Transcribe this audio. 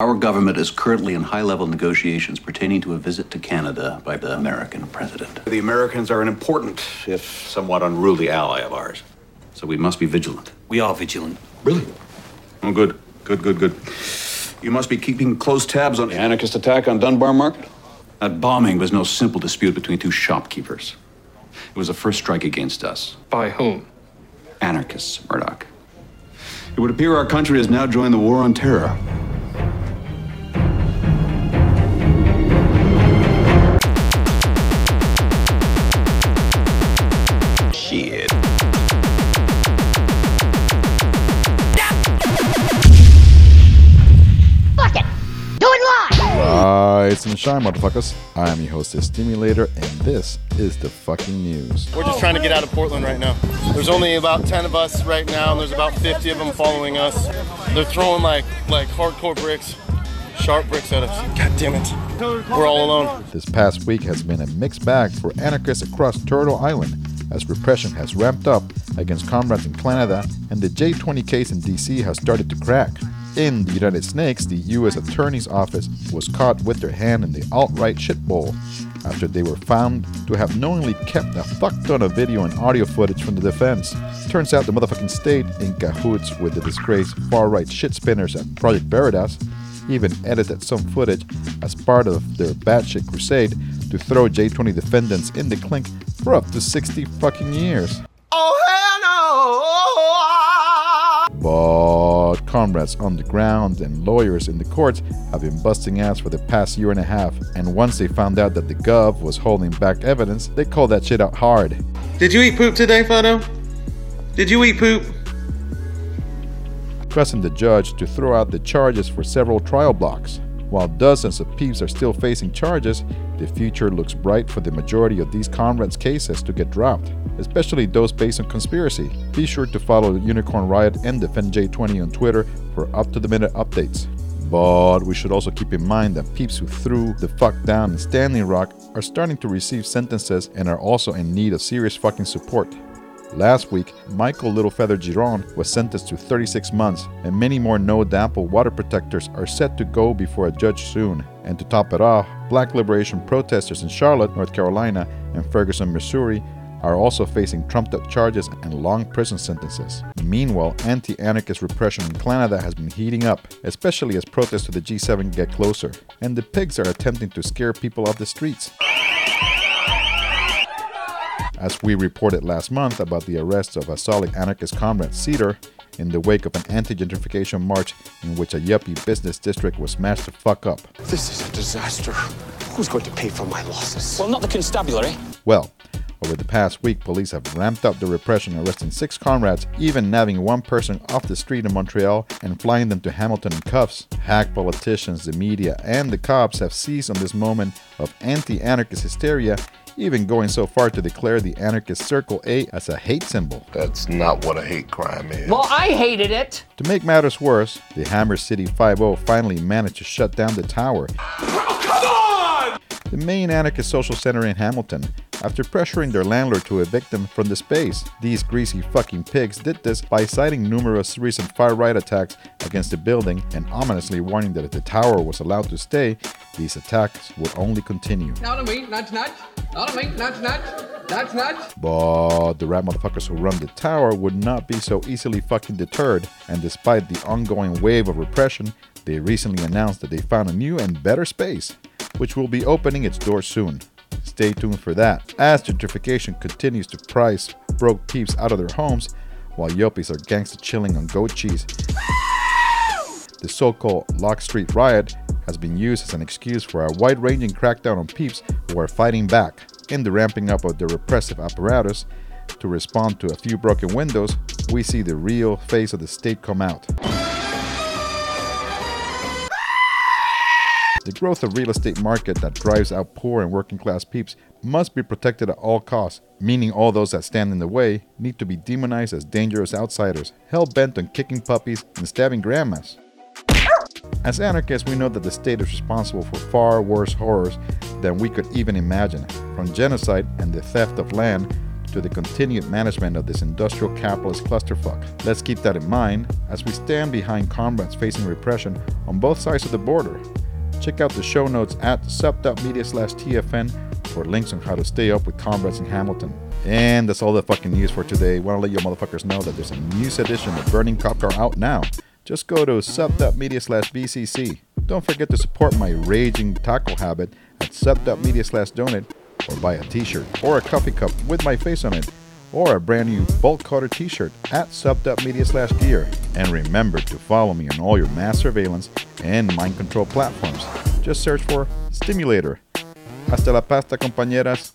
Our government is currently in high level negotiations pertaining to a visit to Canada by the American president. The Americans are an important, if somewhat unruly ally of ours. So we must be vigilant. We are vigilant. Really? Oh, good. Good, good, good. You must be keeping close tabs on the anarchist attack on Dunbar Market. That bombing was no simple dispute between two shopkeepers. It was a first strike against us. By whom? Anarchists, Murdoch. It would appear our country has now joined the war on terror. And shine, motherfuckers. I am your host, the Stimulator, and this is the fucking news. We're just trying to get out of Portland right now. There's only about 10 of us right now, and there's about 50 of them following us. They're throwing like like hardcore bricks, sharp bricks at us. God damn it. We're all alone. This past week has been a mixed bag for anarchists across Turtle Island as repression has ramped up against comrades in Canada and the J20 case in DC has started to crack. In the United States, the U.S. Attorney's Office was caught with their hand in the alt-right shit bowl after they were found to have knowingly kept a fuck ton of video and audio footage from the defense. Turns out the motherfucking state, in cahoots with the disgraced far-right shit spinners at Project Veritas, even edited some footage as part of their batshit crusade to throw J20 defendants in the clink for up to 60 fucking years. Oh hell no! But comrades on the ground and lawyers in the courts have been busting ass for the past year and a half, and once they found out that the Gov was holding back evidence, they called that shit out hard. Did you eat poop today, Photo? Did you eat poop? pressing the judge to throw out the charges for several trial blocks. While dozens of peeps are still facing charges, the future looks bright for the majority of these comrades' cases to get dropped, especially those based on conspiracy. Be sure to follow Unicorn Riot and Defend J20 on Twitter for up to the minute updates. But we should also keep in mind that peeps who threw the fuck down in Standing Rock are starting to receive sentences and are also in need of serious fucking support. Last week, Michael Littlefeather Giron was sentenced to 36 months, and many more NoDAPL water protectors are set to go before a judge soon. And to top it off, black liberation protesters in Charlotte, North Carolina, and Ferguson, Missouri are also facing trumped up charges and long prison sentences. Meanwhile, anti anarchist repression in Canada has been heating up, especially as protests to the G7 get closer, and the pigs are attempting to scare people off the streets. As we reported last month about the arrest of a solid anarchist comrade Cedar in the wake of an anti gentrification march in which a yuppie business district was smashed the fuck up. This is a disaster. Who's going to pay for my losses? Well, not the constabulary. Well, over the past week, police have ramped up the repression, arresting six comrades, even nabbing one person off the street in Montreal and flying them to Hamilton in cuffs. Hack politicians, the media, and the cops have seized on this moment of anti anarchist hysteria, even going so far to declare the anarchist Circle A as a hate symbol. That's not what a hate crime is. Well, I hated it. To make matters worse, the Hammer City 5 finally managed to shut down the tower. Come on! The main anarchist social center in Hamilton, after pressuring their landlord to evict them from the space. These greasy fucking pigs did this by citing numerous recent far right attacks against the building and ominously warning that if the tower was allowed to stay, these attacks would only continue. Not on me, nudge, nudge. Not me, nudge, nudge. Nudge, nudge. But the rat motherfuckers who run the tower would not be so easily fucking deterred, and despite the ongoing wave of repression, they recently announced that they found a new and better space, which will be opening its doors soon. Stay tuned for that. As gentrification continues to price broke peeps out of their homes, while yuppies are gangsta chilling on goat cheese, the so called Locke Street Riot has been used as an excuse for a wide ranging crackdown on peeps who are fighting back. In the ramping up of the repressive apparatus to respond to a few broken windows, we see the real face of the state come out. The growth of real estate market that drives out poor and working class peeps must be protected at all costs, meaning all those that stand in the way need to be demonized as dangerous outsiders, hell bent on kicking puppies and stabbing grandmas. As anarchists, we know that the state is responsible for far worse horrors than we could even imagine, from genocide and the theft of land to the continued management of this industrial capitalist clusterfuck. Let's keep that in mind as we stand behind comrades facing repression on both sides of the border. Check out the show notes at sub.media slash TFN for links on how to stay up with comrades in Hamilton. And that's all the fucking news for today. Want to let you motherfuckers know that there's a news edition of Burning Cop Car out now. Just go to sub.media slash BCC. Don't forget to support my raging taco habit at sub.media slash donate or buy a t-shirt or a coffee cup with my face on it or a brand new bolt cutter t-shirt at sub.media slash gear. And remember to follow me on all your mass surveillance and mind control platforms. Just search for Stimulator. Hasta la pasta, compañeras.